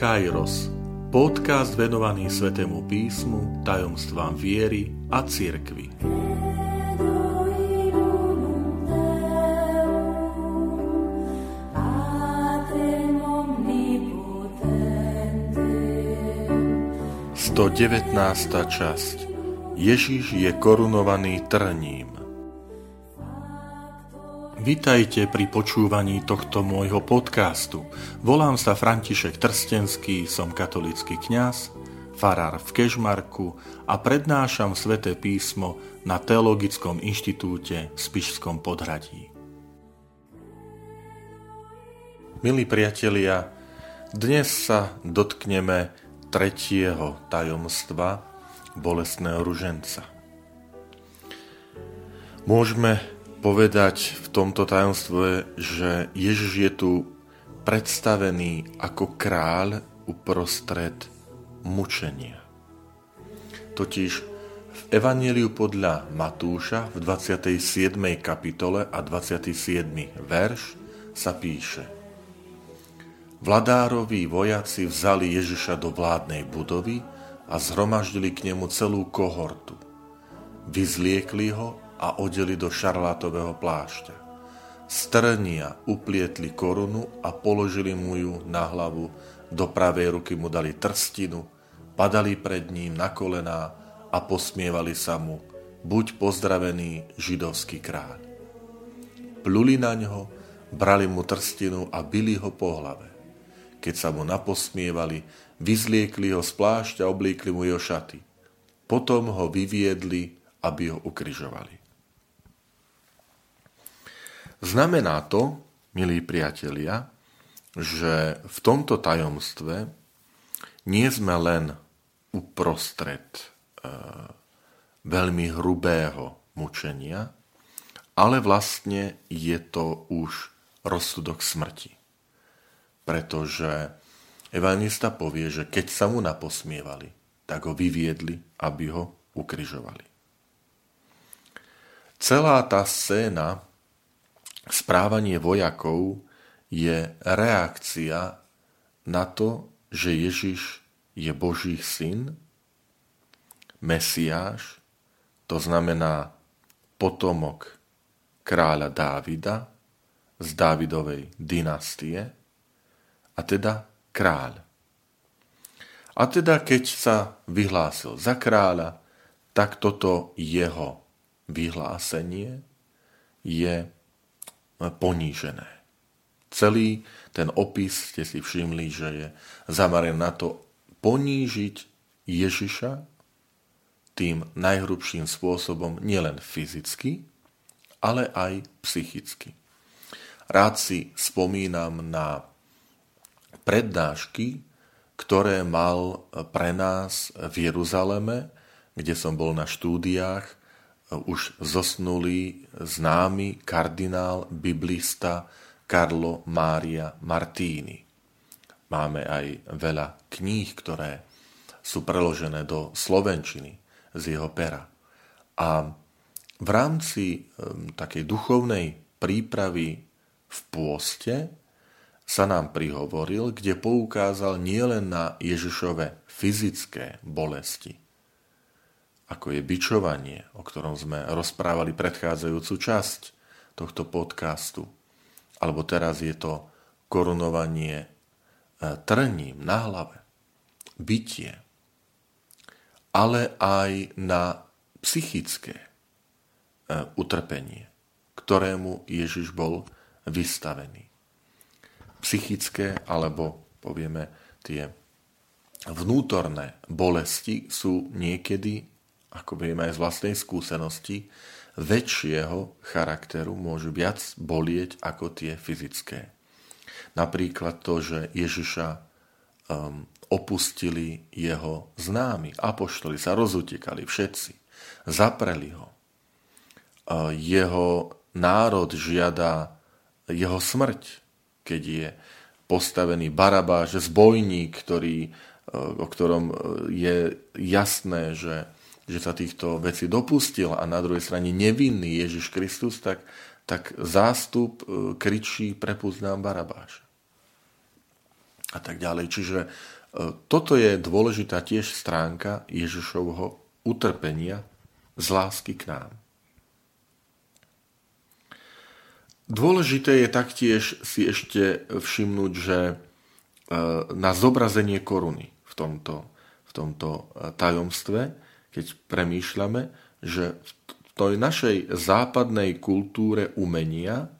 Kairos, podcast venovaný Svetému písmu, tajomstvám viery a cirkvi. Sto devätnásta časť Ježiš je korunovaný trním. Vitajte pri počúvaní tohto môjho podcastu. Volám sa František Trstenský, som katolický kňaz, farár v Kežmarku a prednášam sväté písmo na Teologickom inštitúte v Spišskom podhradí. Milí priatelia, dnes sa dotkneme tretieho tajomstva bolestného ruženca. Môžeme povedať v tomto tajomstve, že Ježiš je tu predstavený ako kráľ uprostred mučenia. Totiž v Evangeliu podľa Matúša v 27. kapitole a 27. verš sa píše Vladároví vojaci vzali Ježiša do vládnej budovy a zhromaždili k nemu celú kohortu. Vyzliekli ho a odeli do šarlátového plášťa. Strnia uplietli korunu a položili mu ju na hlavu, do pravej ruky mu dali trstinu, padali pred ním na kolená a posmievali sa mu, buď pozdravený židovský kráľ. Pluli na ňo, brali mu trstinu a bili ho po hlave. Keď sa mu naposmievali, vyzliekli ho z plášťa, oblíkli mu jeho šaty. Potom ho vyviedli, aby ho ukrižovali. Znamená to, milí priatelia, že v tomto tajomstve nie sme len uprostred e, veľmi hrubého mučenia, ale vlastne je to už rozsudok smrti. Pretože evangelista povie, že keď sa mu naposmievali, tak ho vyviedli, aby ho ukrižovali. Celá tá scéna správanie vojakov je reakcia na to, že Ježiš je Boží syn, Mesiáš, to znamená potomok kráľa Dávida z Dávidovej dynastie, a teda kráľ. A teda keď sa vyhlásil za kráľa, tak toto jeho vyhlásenie je ponížené. Celý ten opis ste si všimli, že je zameraný na to ponížiť Ježiša tým najhrubším spôsobom nielen fyzicky, ale aj psychicky. Rád si spomínam na prednášky, ktoré mal pre nás v Jeruzaleme, kde som bol na štúdiách už zosnulý známy kardinál, biblista Carlo Mária Martini. Máme aj veľa kníh, ktoré sú preložené do slovenčiny z jeho pera. A v rámci takej duchovnej prípravy v pôste sa nám prihovoril, kde poukázal nielen na Ježišove fyzické bolesti, ako je bičovanie, o ktorom sme rozprávali predchádzajúcu časť tohto podcastu. Alebo teraz je to korunovanie e, trním na hlave, bytie, ale aj na psychické e, utrpenie, ktorému Ježiš bol vystavený. Psychické, alebo povieme tie vnútorné bolesti sú niekedy ako vieme aj z vlastnej skúsenosti, väčšieho charakteru môžu viac bolieť ako tie fyzické. Napríklad to, že Ježiša um, opustili jeho známi, apoštoli sa rozutekali všetci, zapreli ho. Uh, jeho národ žiada jeho smrť, keď je postavený Barabáš, zbojník, ktorý, uh, o ktorom uh, je jasné, že že sa týchto vecí dopustil a na druhej strane nevinný Ježiš Kristus, tak, tak zástup e, kričí prepust nám Barabáša. a tak ďalej. Čiže e, toto je dôležitá tiež stránka Ježišovho utrpenia z lásky k nám. Dôležité je taktiež si ešte všimnúť, že e, na zobrazenie koruny v tomto, v tomto tajomstve, keď premýšľame, že v tej našej západnej kultúre umenia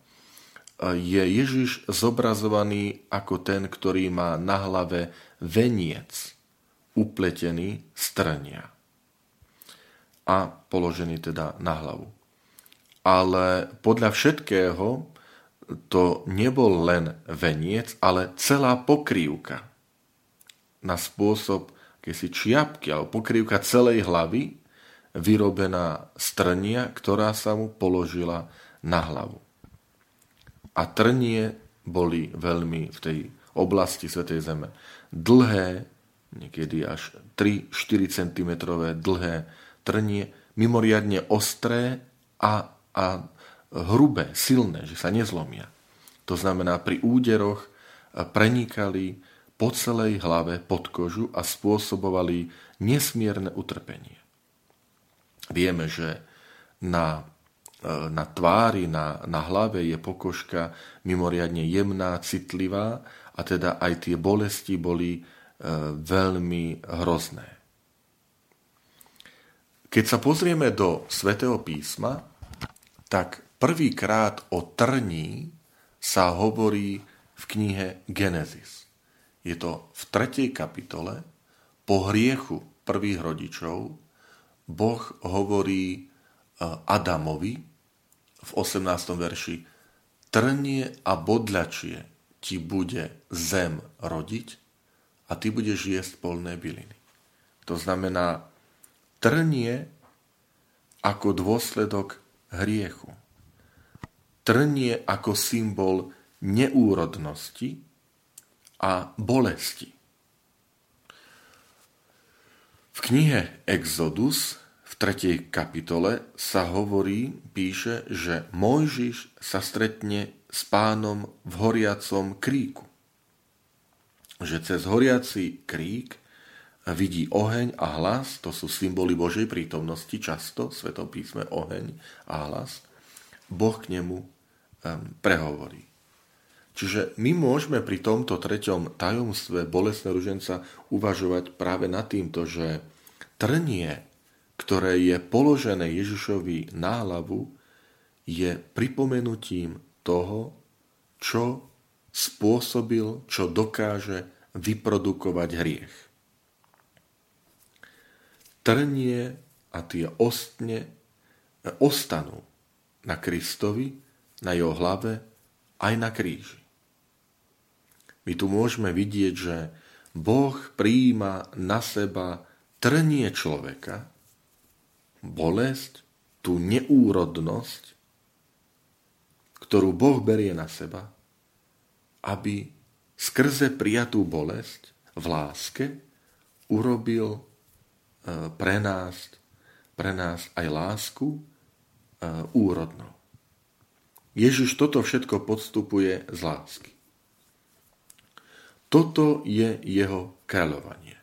je Ježiš zobrazovaný ako ten, ktorý má na hlave veniec upletený z trnia a položený teda na hlavu. Ale podľa všetkého to nebol len veniec, ale celá pokrývka na spôsob si čiapky alebo pokrývka celej hlavy vyrobená z trnia, ktorá sa mu položila na hlavu a trnie boli veľmi v tej oblasti Svetej Zeme dlhé, niekedy až 3-4 cm dlhé trnie, mimoriadne ostré a, a hrubé, silné, že sa nezlomia. To znamená, pri úderoch prenikali po celej hlave pod kožu a spôsobovali nesmierne utrpenie. Vieme, že na E, na tvári, na, na hlave je pokožka mimoriadne jemná, citlivá a teda aj tie bolesti boli e, veľmi hrozné. Keď sa pozrieme do svätého písma, tak prvýkrát o trní sa hovorí v knihe Genesis. Je to v 3. kapitole. Po hriechu prvých rodičov Boh hovorí e, Adamovi, v 18. verši Trnie a bodľačie ti bude zem rodiť a ty budeš jesť polné byliny. To znamená trnie ako dôsledok hriechu. Trnie ako symbol neúrodnosti a bolesti. V knihe Exodus 3. kapitole sa hovorí, píše, že Mojžiš sa stretne s pánom v horiacom kríku. Že cez horiaci krík vidí oheň a hlas, to sú symboly Božej prítomnosti, často v Svetom písme oheň a hlas, Boh k nemu prehovorí. Čiže my môžeme pri tomto treťom tajomstve bolestného ruženca uvažovať práve nad týmto, že trnie ktoré je položené Ježišovi na hlavu, je pripomenutím toho, čo spôsobil, čo dokáže vyprodukovať hriech. Trnie a tie ostne ostanú na Kristovi, na jeho hlave, aj na kríži. My tu môžeme vidieť, že Boh prijíma na seba trnie človeka, bolesť, tú neúrodnosť, ktorú Boh berie na seba, aby skrze prijatú bolesť v láske urobil e, pre nás, pre nás aj lásku e, úrodnou. Ježiš toto všetko podstupuje z lásky. Toto je jeho kráľovanie.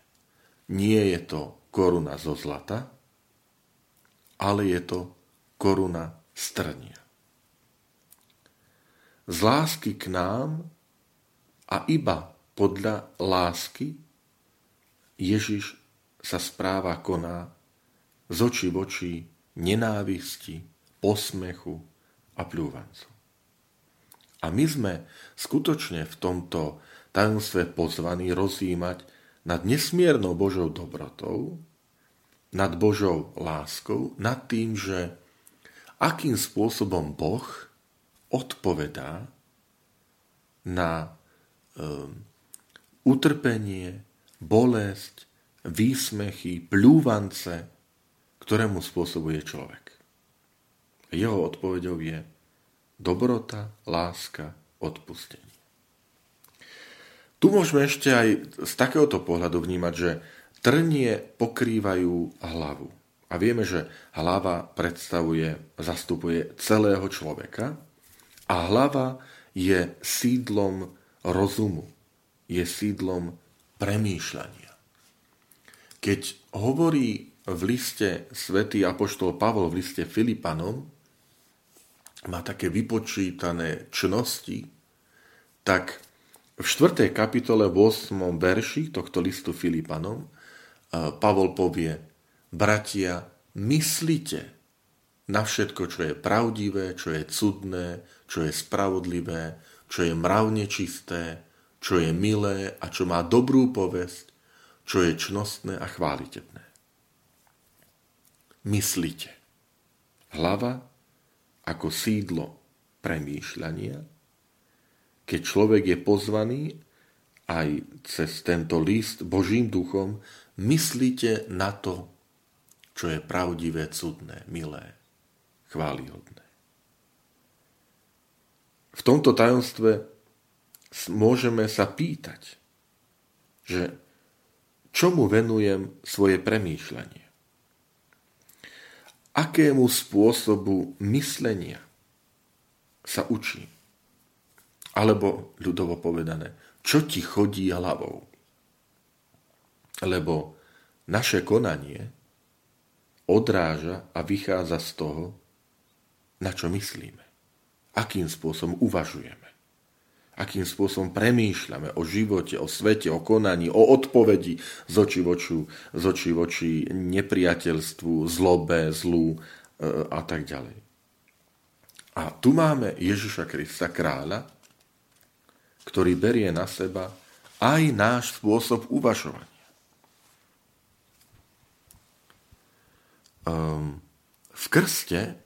Nie je to koruna zo zlata, ale je to koruna strnia. Z lásky k nám a iba podľa lásky Ježiš sa správa koná z očí v očí nenávisti, posmechu a pľúvancu. A my sme skutočne v tomto tajomstve pozvaní rozjímať nad nesmiernou Božou dobrotou, nad Božou láskou, nad tým, že akým spôsobom Boh odpovedá na um, utrpenie, bolesť, výsmechy, plúvance, ktorému spôsobuje človek. Jeho odpovedou je dobrota, láska, odpustenie. Tu môžeme ešte aj z takéhoto pohľadu vnímať, že Trnie pokrývajú hlavu. A vieme, že hlava predstavuje, zastupuje celého človeka a hlava je sídlom rozumu, je sídlom premýšľania. Keď hovorí v liste svätý Apoštol Pavol v liste Filipanom, má také vypočítané čnosti, tak v 4. kapitole v 8. verši tohto listu Filipanom Pavol povie, bratia, myslite na všetko, čo je pravdivé, čo je cudné, čo je spravodlivé, čo je mravne čisté, čo je milé a čo má dobrú povesť, čo je čnostné a chválitebné. Myslite. Hlava ako sídlo premýšľania, keď človek je pozvaný aj cez tento list Božím duchom, myslíte na to, čo je pravdivé, cudné, milé, chválihodné. V tomto tajomstve môžeme sa pýtať, že čomu venujem svoje premýšľanie? Akému spôsobu myslenia sa učím? Alebo ľudovo povedané, čo ti chodí hlavou? Lebo naše konanie odráža a vychádza z toho, na čo myslíme. Akým spôsobom uvažujeme. Akým spôsobom premýšľame o živote, o svete, o konaní, o odpovedi z oči voči, z oči, voči nepriateľstvu, zlobe, zlu e, a tak ďalej. A tu máme Ježiša Krista, kráľa, ktorý berie na seba aj náš spôsob uvažovania. Um, v krste,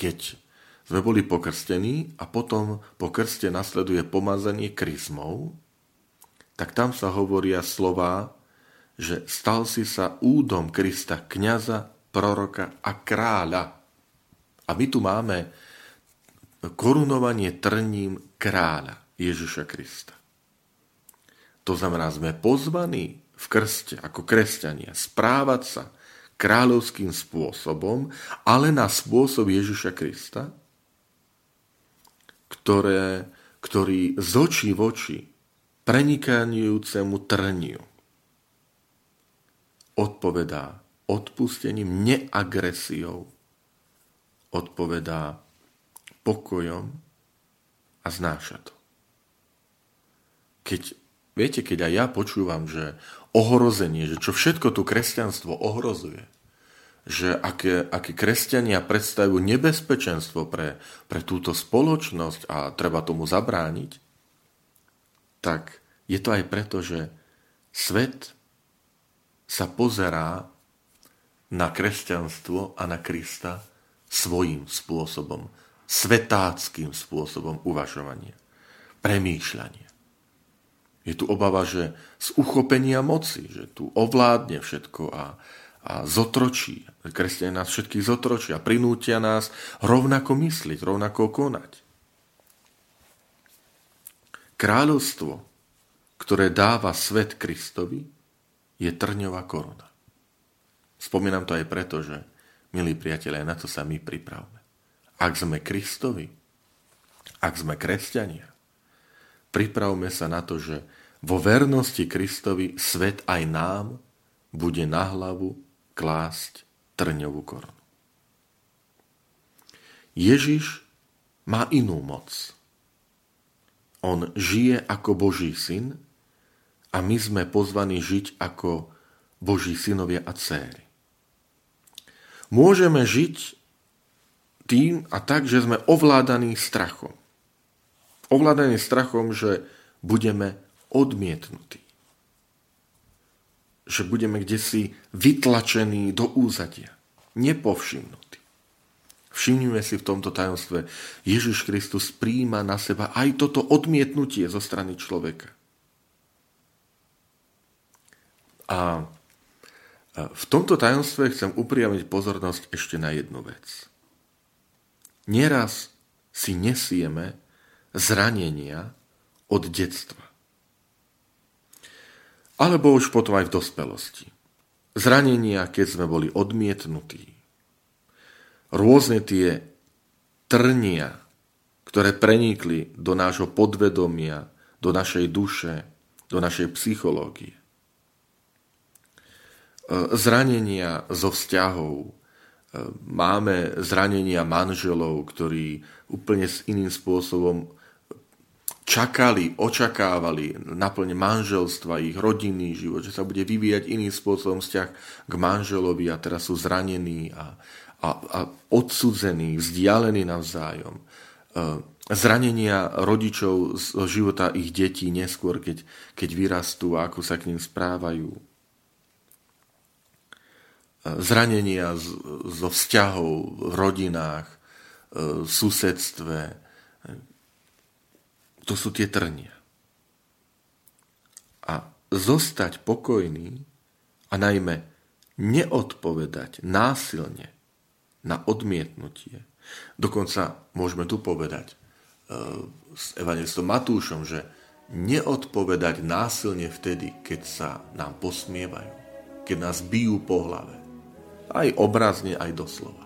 keď sme boli pokrstení a potom po krste nasleduje pomazanie kryzmou, tak tam sa hovoria slova, že stal si sa údom Krista, kniaza, proroka a kráľa. A my tu máme korunovanie trním kráľa Ježiša Krista. To znamená, sme pozvaní v krste ako kresťania správať sa kráľovským spôsobom, ale na spôsob Ježiša Krista, ktoré, ktorý z očí v oči prenikajúcemu trniu odpovedá odpustením, neagresiou, odpovedá pokojom a znáša to. Keď, viete, keď aj ja počúvam, že ohrozenie, že čo všetko tu kresťanstvo ohrozuje, že aké, aké kresťania predstavujú nebezpečenstvo pre, pre túto spoločnosť a treba tomu zabrániť, tak je to aj preto, že svet sa pozerá na kresťanstvo a na Krista svojím spôsobom, svetáckým spôsobom uvažovania, premýšľania. Je tu obava, že z uchopenia moci, že tu ovládne všetko a, a zotročí. Kresťania nás všetkých zotročia, prinútia nás rovnako mysliť, rovnako konať. Kráľovstvo, ktoré dáva svet Kristovi, je trňová koruna. Spomínam to aj preto, že, milí priatelia, na to sa my pripravme. Ak sme Kristovi, ak sme kresťania, pripravme sa na to, že vo vernosti Kristovi svet aj nám bude na hlavu klásť trňovú korunu. Ježiš má inú moc. On žije ako Boží syn a my sme pozvaní žiť ako Boží synovia a céry. Môžeme žiť tým a tak, že sme ovládaní strachom. Ovládaní strachom, že budeme odmietnutí. Že budeme kde si vytlačení do úzadia, nepovšimnutí. Všimnime si v tomto tajomstve, Ježiš Kristus príjma na seba aj toto odmietnutie zo strany človeka. A v tomto tajomstve chcem upriamiť pozornosť ešte na jednu vec. Nieraz si nesieme zranenia od detstva. Alebo už potom aj v dospelosti. Zranenia, keď sme boli odmietnutí. Rôzne tie trnia, ktoré prenikli do nášho podvedomia, do našej duše, do našej psychológie. E, zranenia zo vzťahov. Máme zranenia manželov, ktorí úplne s iným spôsobom čakali, očakávali naplne manželstva, ich rodinný život, že sa bude vyvíjať iným spôsobom vzťah k manželovi a teraz sú zranení a, a, a odsudzení, vzdialení navzájom. E, zranenia rodičov z života ich detí neskôr, keď, keď vyrastú a ako sa k ním správajú. Zranenia zo vzťahov v rodinách, e, v susedstve, to sú tie trnia. A zostať pokojný a najmä neodpovedať násilne na odmietnutie. Dokonca môžeme tu povedať e, s evangelistom Matúšom, že neodpovedať násilne vtedy, keď sa nám posmievajú, keď nás bijú po hlave. Aj obrazne, aj doslova.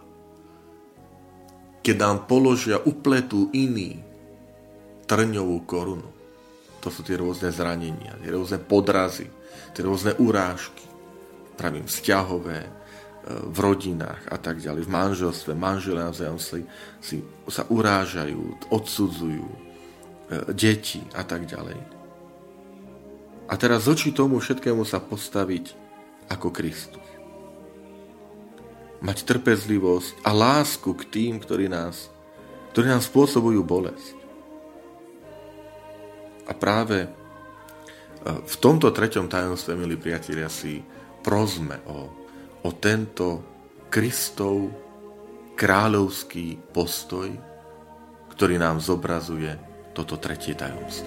Keď nám položia, upletú iný trňovú korunu. To sú tie rôzne zranenia, tie rôzne podrazy, tie rôzne urážky, pravím vzťahové, e, v rodinách a tak ďalej, v manželstve, manželé navzájom si, si, sa urážajú, odsudzujú, e, deti a tak ďalej. A teraz oči tomu všetkému sa postaviť ako Kristus. Mať trpezlivosť a lásku k tým, ktorí nás, ktorí nám spôsobujú bolesť. A práve e, v tomto treťom tajomstve, milí priatelia, si prosme o, o tento Kristov kráľovský postoj, ktorý nám zobrazuje toto tretie tajomstvo.